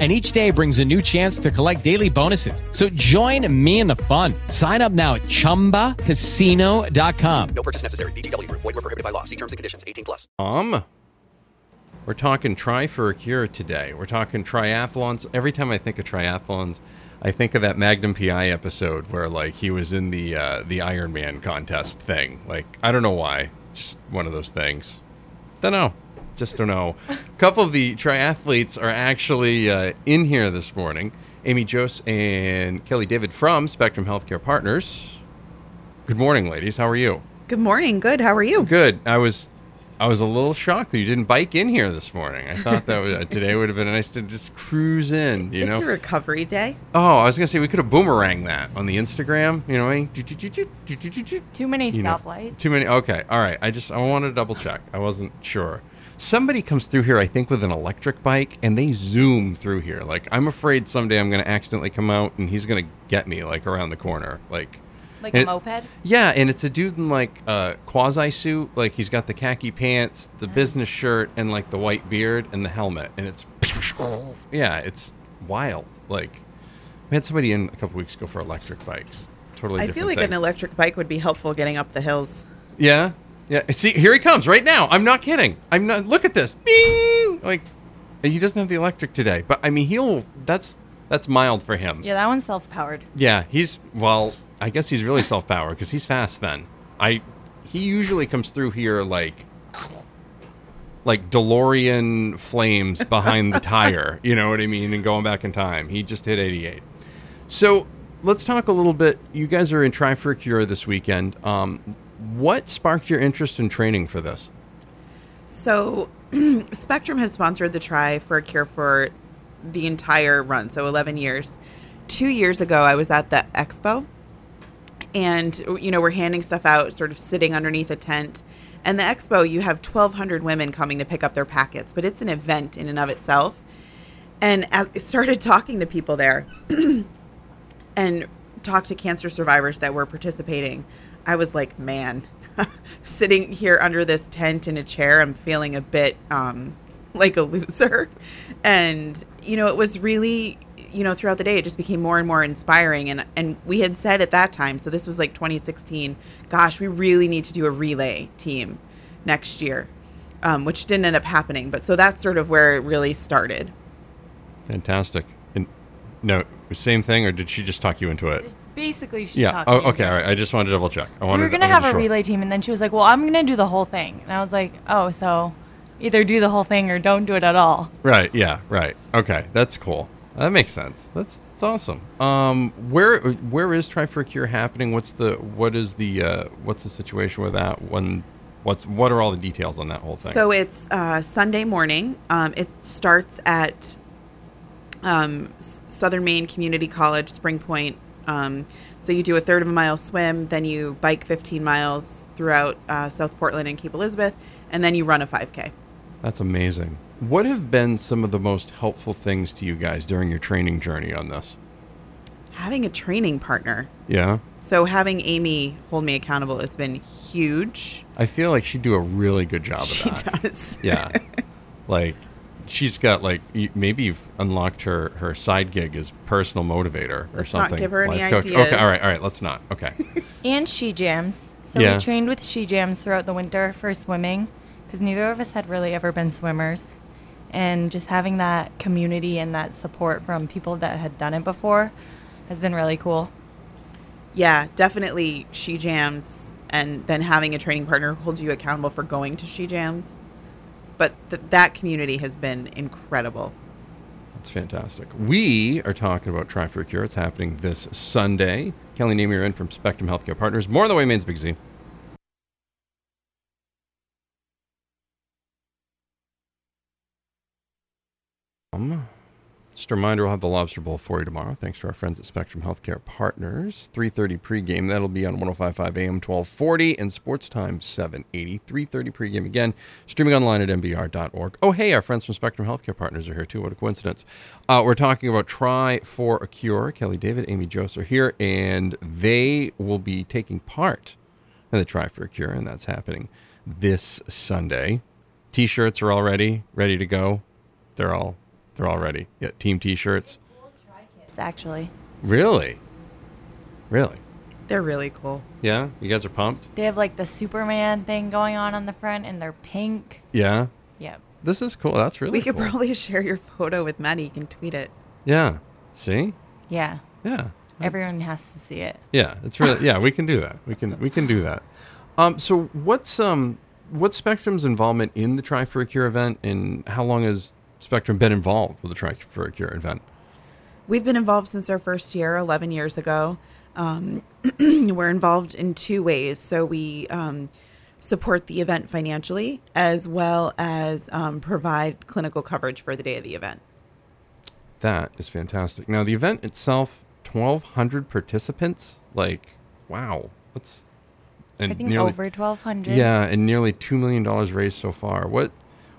and each day brings a new chance to collect daily bonuses. So join me in the fun. Sign up now at ChumbaCasino.com. No purchase necessary. VGW. Void were prohibited by law. See terms and conditions. 18 plus. Um, we're talking try for a cure today. We're talking triathlons. Every time I think of triathlons, I think of that Magnum PI episode where like he was in the uh, the Iron Man contest thing. Like I don't know why, just one of those things. Don't know just don't know. A couple of the triathletes are actually uh, in here this morning. Amy Jose and Kelly David from Spectrum Healthcare Partners. Good morning, ladies. How are you? Good morning. Good. How are you? Good. I was, I was a little shocked that you didn't bike in here this morning. I thought that was, uh, today would have been nice to just cruise in. You it's know, a recovery day. Oh, I was gonna say we could have boomerang that on the Instagram. You know, I mean? too many stoplights. Too many. Okay. All right. I just I wanted to double check. I wasn't sure somebody comes through here, I think, with an electric bike, and they zoom through here. Like, I'm afraid someday I'm going to accidentally come out and he's going to get me, like, around the corner. Like, like a moped? Yeah, and it's a dude in, like, a quasi suit. Like, he's got the khaki pants, the business shirt, and, like, the white beard and the helmet. And it's, yeah, it's wild. Like, we had somebody in a couple weeks ago for electric bikes. Totally I feel like thing. an electric bike would be helpful getting up the hills. Yeah, yeah, see, here he comes right now. I'm not kidding. I'm not. Look at this. Bing! Like, he doesn't have the electric today, but I mean, he'll. That's that's mild for him. Yeah, that one's self-powered. Yeah, he's well. I guess he's really self-powered because he's fast. Then I, he usually comes through here like, like DeLorean flames behind the tire. You know what I mean? And going back in time. He just hit 88. So let's talk a little bit. You guys are in Try for a Cure this weekend. Um, what sparked your interest in training for this? So, Spectrum has sponsored the Try for a Cure for the entire run, so 11 years. Two years ago, I was at the expo, and you know we're handing stuff out, sort of sitting underneath a tent. And the expo, you have 1,200 women coming to pick up their packets, but it's an event in and of itself. And I started talking to people there, and talked to cancer survivors that were participating I was like, man, sitting here under this tent in a chair, I'm feeling a bit um, like a loser. And, you know, it was really, you know, throughout the day, it just became more and more inspiring. And, and we had said at that time, so this was like 2016, gosh, we really need to do a relay team next year, um, which didn't end up happening. But so that's sort of where it really started. Fantastic. And no, same thing, or did she just talk you into it? Basically she yeah. Oh, okay. All right. I just wanted to double check. I wanted. We were gonna have a sure. relay team, and then she was like, "Well, I'm gonna do the whole thing," and I was like, "Oh, so either do the whole thing or don't do it at all." Right. Yeah. Right. Okay. That's cool. That makes sense. That's that's awesome. Um, where where is Try for a Cure happening? What's the what is the uh, what's the situation with that? When what's what are all the details on that whole thing? So it's uh, Sunday morning. Um, it starts at um, Southern Maine Community College, Spring Point um, so you do a third of a mile swim, then you bike 15 miles throughout uh, South Portland and Cape Elizabeth, and then you run a 5K. That's amazing. What have been some of the most helpful things to you guys during your training journey on this? Having a training partner. Yeah. So having Amy hold me accountable has been huge. I feel like she'd do a really good job of she that. She does. Yeah. like she's got like maybe you've unlocked her her side gig as personal motivator or let's something. Not give her any coach. ideas. Okay, all right, all right. Let's not. Okay. and she jams. So yeah. we trained with she jams throughout the winter for swimming because neither of us had really ever been swimmers, and just having that community and that support from people that had done it before has been really cool. Yeah, definitely she jams, and then having a training partner holds you accountable for going to she jams but th- that community has been incredible. That's fantastic. We are talking about Try for a Cure. It's happening this Sunday. Kelly Namier in from Spectrum Healthcare Partners. More on the way, Maine's Big Z. Um, Just a reminder, we'll have the Lobster Bowl for you tomorrow. Thanks to our friends at Spectrum Healthcare Partners. 3.30 pregame. That'll be on 105.5 AM 1240 and Sports Time 780. 3.30 pregame again. Streaming online at mbr.org. Oh, hey, our friends from Spectrum Healthcare Partners are here too. What a coincidence. Uh, we're talking about Try for a Cure. Kelly David, Amy Jose are here, and they will be taking part in the Try for a Cure, and that's happening this Sunday. T-shirts are all ready, ready to go. They're all they're already. Yeah, team T-shirts. It's actually. Really, really. They're really cool. Yeah, you guys are pumped. They have like the Superman thing going on on the front, and they're pink. Yeah, Yep. this is cool. That's really. Cool. We could cool. probably share your photo with Maddie. You can tweet it. Yeah. See. Yeah. Yeah. Everyone has to see it. Yeah. It's really. Yeah, we can do that. We can. We can do that. Um. So what's um what's Spectrum's involvement in the Try for a Cure event, and how long has Spectrum been involved with the Try for a Cure event? We've been involved since our first year, 11 years ago. Um, we're involved in two ways. So we um, support the event financially as well as um, provide clinical coverage for the day of the event. That is fantastic. Now the event itself, twelve hundred participants. Like, wow, that's and I think nearly, over 1,200. Yeah, and nearly two million dollars raised so far. What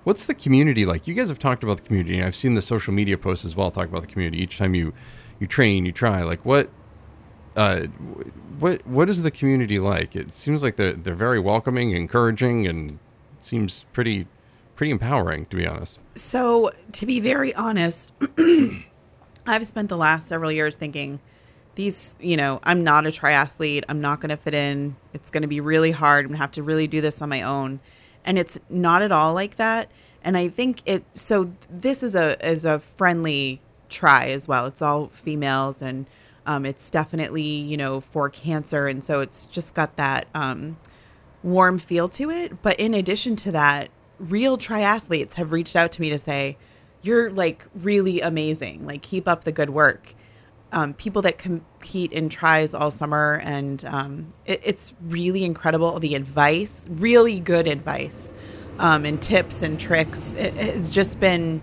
what's the community like? You guys have talked about the community. and I've seen the social media posts as well talk about the community. Each time you you train, you try. Like what uh what what is the community like? It seems like they're they're very welcoming, encouraging, and seems pretty pretty empowering to be honest. So, to be very honest, I've spent the last several years thinking these, you know, I'm not a triathlete. I'm not going to fit in. It's going to be really hard. I'm going to have to really do this on my own. And it's not at all like that. And I think it so this is a is a friendly try as well. It's all females and um, it's definitely, you know, for cancer and so it's just got that um, warm feel to it. But in addition to that, real triathletes have reached out to me to say, You're like really amazing. Like, keep up the good work. Um, people that compete in tries all summer, and um, it, it's really incredible. The advice, really good advice, um, and tips and tricks it has just been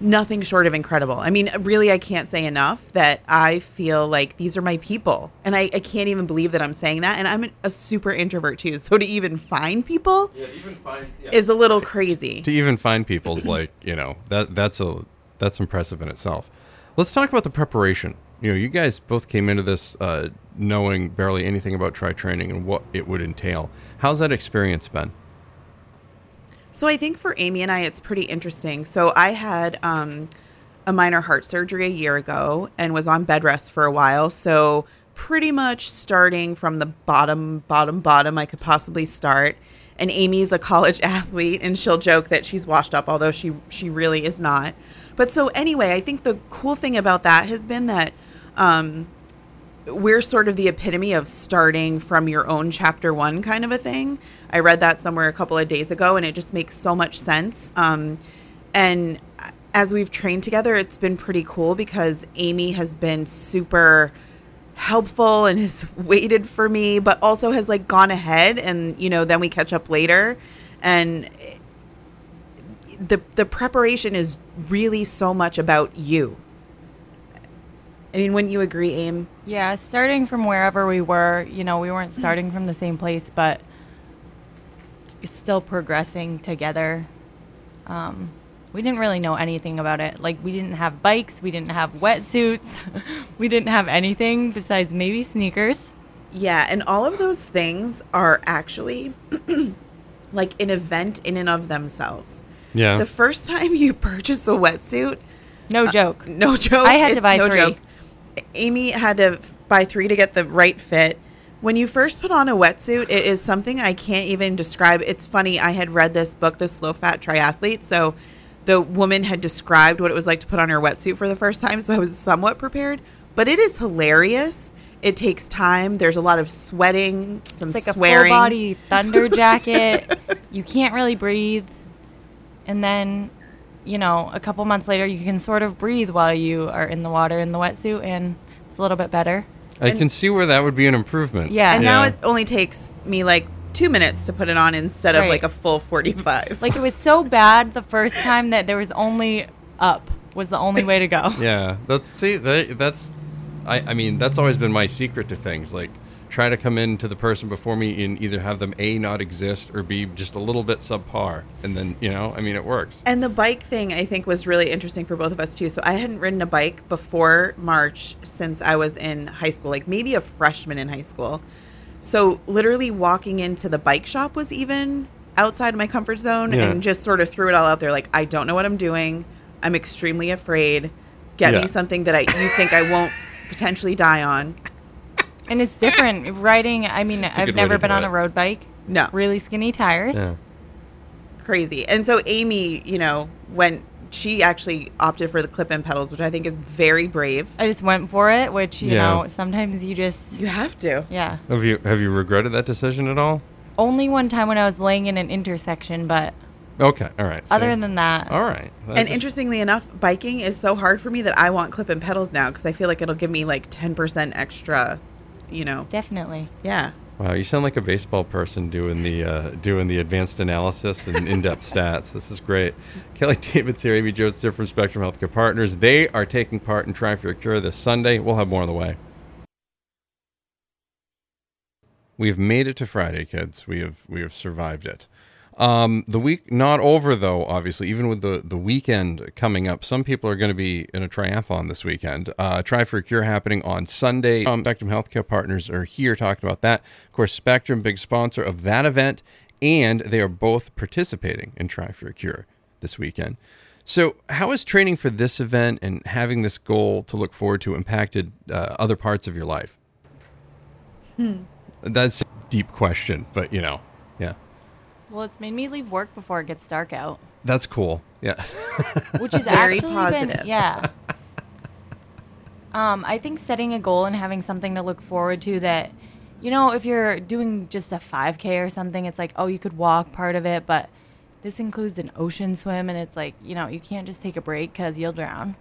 nothing short of incredible. I mean, really, I can't say enough that I feel like these are my people. And I, I can't even believe that I'm saying that. And I'm a super introvert too. So to even find people is a little crazy. to even find people's like you know that that's a that's impressive in itself let's talk about the preparation you know you guys both came into this uh, knowing barely anything about tri training and what it would entail how's that experience been So I think for Amy and I, it's pretty interesting. So I had um, a minor heart surgery a year ago and was on bed rest for a while. So pretty much starting from the bottom, bottom, bottom I could possibly start. And Amy's a college athlete, and she'll joke that she's washed up, although she she really is not. But so anyway, I think the cool thing about that has been that. Um, we're sort of the epitome of starting from your own chapter one kind of a thing. I read that somewhere a couple of days ago, and it just makes so much sense. Um, and as we've trained together, it's been pretty cool because Amy has been super helpful and has waited for me, but also has like gone ahead, and you know, then we catch up later, and the the preparation is really so much about you. I mean, wouldn't you agree, Aim? Yeah, starting from wherever we were, you know, we weren't starting from the same place, but still progressing together. Um, we didn't really know anything about it. Like, we didn't have bikes, we didn't have wetsuits, we didn't have anything besides maybe sneakers. Yeah, and all of those things are actually like an event in and of themselves. Yeah The first time you purchase a wetsuit, No uh, joke. no joke. I had to buy no three. joke. Amy had to f- buy three to get the right fit. When you first put on a wetsuit, it is something I can't even describe. It's funny. I had read this book, The Slow Fat Triathlete. So the woman had described what it was like to put on her wetsuit for the first time. So I was somewhat prepared. But it is hilarious. It takes time. There's a lot of sweating, some It's like swearing. a full body thunder jacket. you can't really breathe. And then, you know, a couple months later, you can sort of breathe while you are in the water in the wetsuit, and it's a little bit better. i can see where that would be an improvement Yeah. And Yeah. now it only takes me like two minutes to put it on instead of Right. like a full 45. Like, it was so bad the first time that there was only up. was the only way to go. Yeah, that's see that, that's I I mean that's always been my secret to things like try to come in to the person before me and either have them a not exist or b just a little bit subpar and then you know I mean it works. And the bike thing, I think, was really interesting for both of us too. So I hadn't ridden a bike before March since I was in high school, like maybe a freshman in high school. So literally walking into the bike shop was even outside my comfort zone Yeah. and just sort of threw it all out there. Like, I don't know what I'm doing. I'm extremely afraid. Get Yeah. me something that I you think I won't potentially die on. And it's different riding. I mean, I've never been on it. a road bike. No. Really skinny tires. Yeah. Crazy. And so Amy, you know, when she actually opted for the clip-in pedals, which I think is very brave. I just went for it, which you Yeah. know sometimes you just You have to. yeah. Have you have you regretted that decision at all? Only one time when I was laying in an intersection, but Okay, all right. other so- than that, all right. That And just- interestingly enough, biking is so hard for me that I want clip-in pedals now because I feel like it'll give me like 10% extra, you know. definitely. Yeah. Wow, you sound like a baseball person doing the uh, doing the advanced analysis and in-depth stats. This is great. Kelly David's here, Amy Jones here from Spectrum Healthcare Partners. They are taking part in Try for a Cure this Sunday. We'll have more on the way. We've made it to Friday, kids. We have we have survived it. Um, the week not over though. Obviously, even with the the weekend coming up, some people are going to be in a triathlon this weekend. Uh, Try for a Cure happening on Sunday. Um, Spectrum Healthcare Partners are here talking about that. Of course, Spectrum, big sponsor of that event, and they are both participating in Try for a Cure this weekend. So, how has training for this event and having this goal to look forward to impacted uh, other parts of your life? That's a deep question, but you know. Well, it's made me leave work before it gets dark out, That's cool. Yeah. which is Very actually positive. Been, yeah. Um, I think setting a goal and having something to look forward to that, you know, if you're doing just a 5K or something, it's like, oh, you could walk part of it, but this includes an ocean swim, and it's like, you know, you can't just take a break because you'll drown.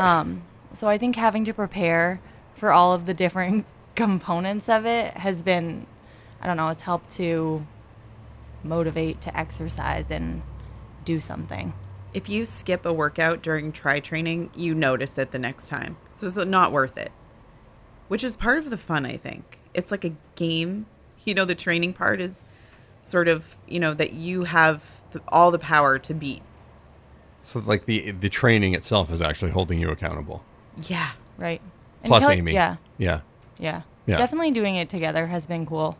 Um, so I think having to prepare for all of the different components of it has been, I don't know, it's helped to motivate to exercise and do something. If you skip a workout during try training, you notice it the next time. So it's not worth it. Which is part of the fun, I think. It's like a game. You know, the training part is sort of, you know, that you have the, all the power to beat. so, like the the training itself is actually holding you accountable. Yeah. Right. And Plus, Kelly- Amy. Yeah. Yeah. Yeah. Yeah. Definitely doing it together has been cool.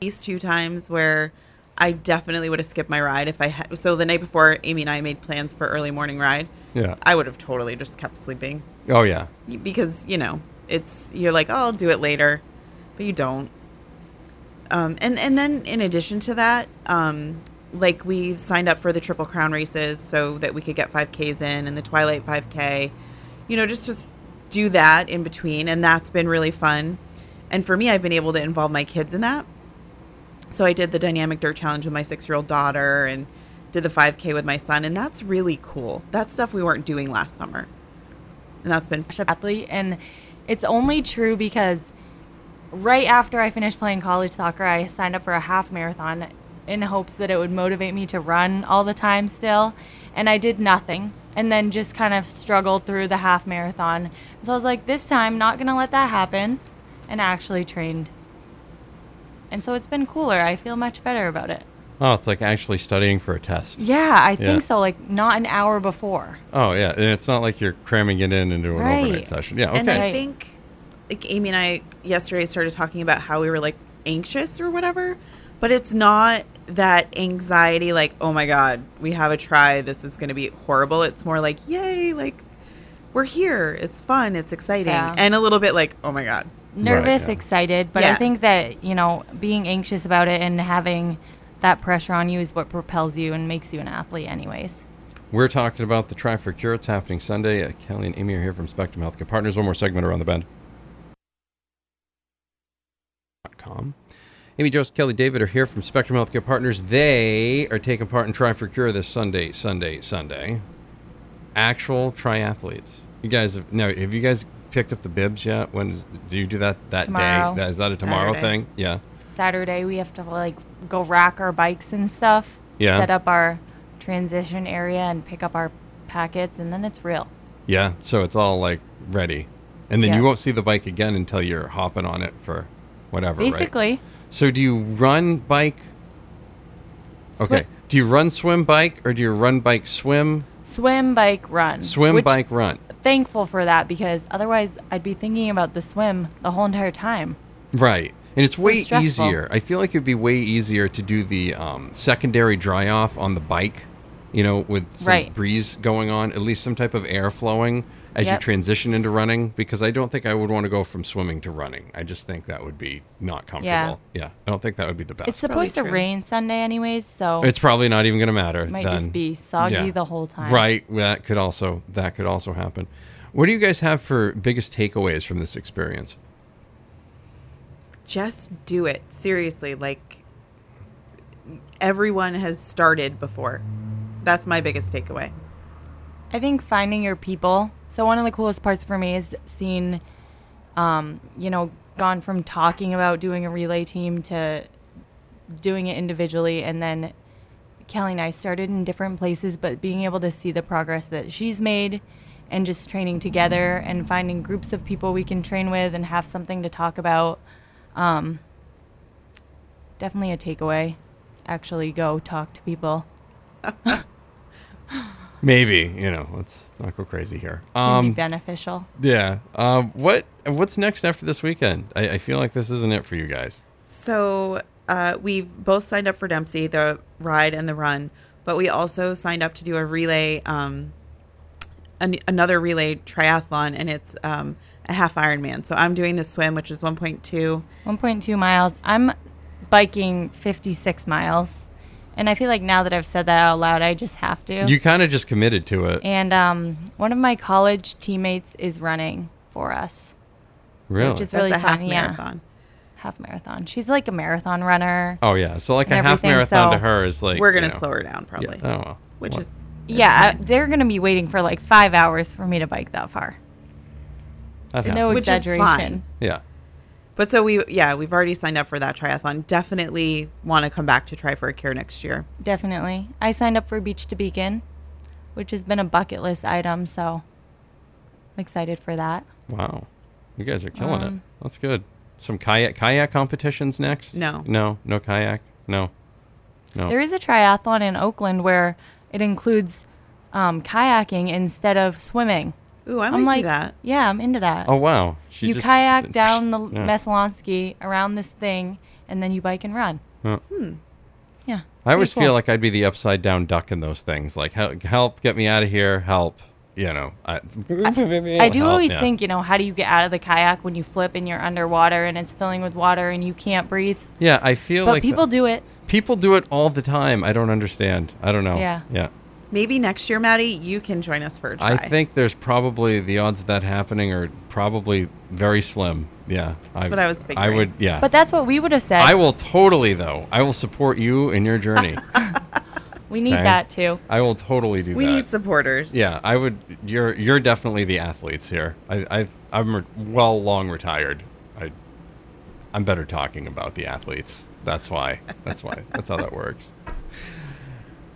These two times where I definitely would have skipped my ride if I had. So the night before, Amy and I made plans for early morning ride. Yeah. I would have totally just kept sleeping Oh yeah. because you know it's you're like, oh, I'll do it later, but you don't. Um, and and then in addition to that, um, like we signed up for the Triple Crown races so that we could get 5Ks in and the Twilight 5K, you know, just just do that in between, and that's been really fun. And for me, I've been able to involve my kids in that. So I did the dynamic dirt challenge with my six year old daughter and did the 5K with my son, and that's really cool. That's stuff we weren't doing last summer, and that's been athlete and it's only true because right after I finished playing college soccer, I signed up for a half marathon in hopes that it would motivate me to run all the time still, and I did nothing. And then just kind of struggled through the half marathon. So I was like, this time, not gonna let that happen, and actually trained. And so it's been cooler. I feel much better about it. Oh, it's like actually studying for a test. Yeah, I think Yeah. so. Like not an hour before. Oh yeah, and it's not like you're cramming it in into an Right. overnight session. Yeah. Okay. And I Right. think, like Amy and I yesterday started talking about how we were like anxious or whatever, but it's not that anxiety like, oh my god, we have a try, this is going to be horrible. It's more like, yay, like we're here, it's fun, it's exciting, Yeah. and a little bit like, oh my god, nervous, yeah. excited, but I think that, you know, being anxious about it and having that pressure on you is what propels you and makes you an athlete anyways. We're talking about the Try for Cure. It's happening Sunday. Uh, Kelly and Amy are here from Spectrum Healthcare Partners. One more segment around the bend. Com. Amy Jose, Kelly, David are here from Spectrum Healthcare Partners. They are taking part in Try for Cure this Sunday, Sunday, Sunday. Actual triathletes. You guys have now. Have you guys picked up the bibs yet? When is, do you do that that Tomorrow. day? That, is that a tomorrow Saturday. thing? Yeah. Saturday we have to like go rack our bikes and stuff, Yeah. set up our transition area and pick up our packets and then it's real. Yeah, so it's all like ready, and then Yeah. you won't see the bike again until you're hopping on it for whatever. right? Basically, So do you run bike? Okay. Do you run swim bike or do you run bike swim? swim, bike, run. Swim which- bike run. Thankful for that because otherwise I'd be thinking about the swim the whole entire time. Right. And it's So way stressful. easier. I feel like it'd be way easier to do the um, secondary dry off on the bike, you know, with some Right. breeze going on, at least some type of air flowing as you transition into running. Because I don't think I would want to go from swimming to running. I just think that would be not comfortable. Yeah. yeah I don't think that would be the best. It's supposed to true. rain Sunday anyways, so It's probably not even going to matter. it might then. just be soggy Yeah. the whole time. Right. That could also that could also happen. What do you guys have for biggest takeaways from this experience? Just do it. Seriously, like everyone has started before. That's my biggest takeaway. I think finding your people. So one of the coolest parts for me is seeing, um, you know, gone from talking about doing a relay team to doing it individually, and then Kelly and I started in different places, but being able to see the progress that she's made, and just training together and finding groups of people we can train with and have something to talk about. Um, definitely a takeaway. Actually, go talk to people. Maybe you know. Let's not go crazy here. Can be Um. beneficial. Yeah. Um. What What's next after this weekend? I, I feel like this isn't it for you guys. So uh, we've both signed up for Dempsey, the ride and the run, but we also signed up to do a relay, um, an, another relay triathlon, and it's um, a half Ironman. So I'm doing the swim, which is 1.2. 1.2 miles. I'm biking 56 miles. And I feel like now that I've said that out loud, I just have to. You kind of just committed to it. and um, one of my college teammates is running for us. really? just- That's really a half fun, yeah. marathon. Half marathon. She's like a marathon runner. oh yeah. So like a half everything, marathon to her is like We're gonna you know, slow her down Yeah. probably, Oh. Well. which Well, is yeah. I- they're going to be waiting for like five hours for me to bike that far. that No happens. Which is exaggeration. fine. Yeah. But so we, yeah, we've already signed up for that triathlon. Definitely want to come back to try for a cure next year. Definitely. I signed up for Beach to Beacon, which has been a bucket list item. So I'm excited for that. Wow. You guys are killing it. Um, That's good. Some kayak kayak competitions next? No. No. No kayak. No. No. There is a triathlon in Oakland where it includes um, kayaking instead of swimming. Ooh, I might I'm like, do that. yeah, I'm into that. Oh wow. She you just- kayak down the Yeah. Messalonskee around this thing, and then you bike and run. Huh. Hmm. Yeah. I always pretty feel like I'd be the upside down duck in those things. Like help, help get me out of here. Help. You know. I, I do help, always yeah. think, you know, how do you get out of the kayak when you flip and you're underwater and it's filling with water and you can't breathe? Yeah, I feel But like people do it. people do it all the time. I don't understand. I don't know. Yeah. Yeah. Maybe next year, Maddie, you can join us for a try. I think there's probably the odds of that happening are probably very slim. Yeah. That's what I was I would. Yeah. But that's what we would have said. I will totally though. I will support you in your journey. we need Okay. that too. I will totally do that. we that. need supporters. Yeah, I would. You're you're definitely the athletes here. I I've, I'm re- well long retired. I I'm better talking about the athletes. That's why. That's why. That's how that works.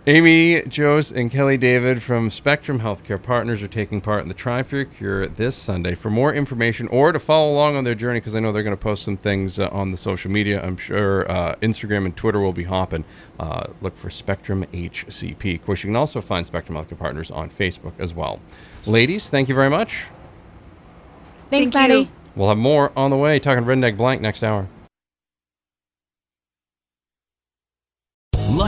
Amy Jose and Kelly David from Spectrum Healthcare Partners are taking part in the Try for Your Cure this Sunday. For more information or to follow along on their journey, because I know they're going to post some things uh, on the social media, I'm sure uh, Instagram and Twitter will be hopping. Uh, look for Spectrum HCP. Of course, you can also find Spectrum Healthcare Partners on Facebook as well. Ladies, thank you very much. Thanks, Thank you. Maddie. We'll have more on the way. Talking Redneck Blank next hour.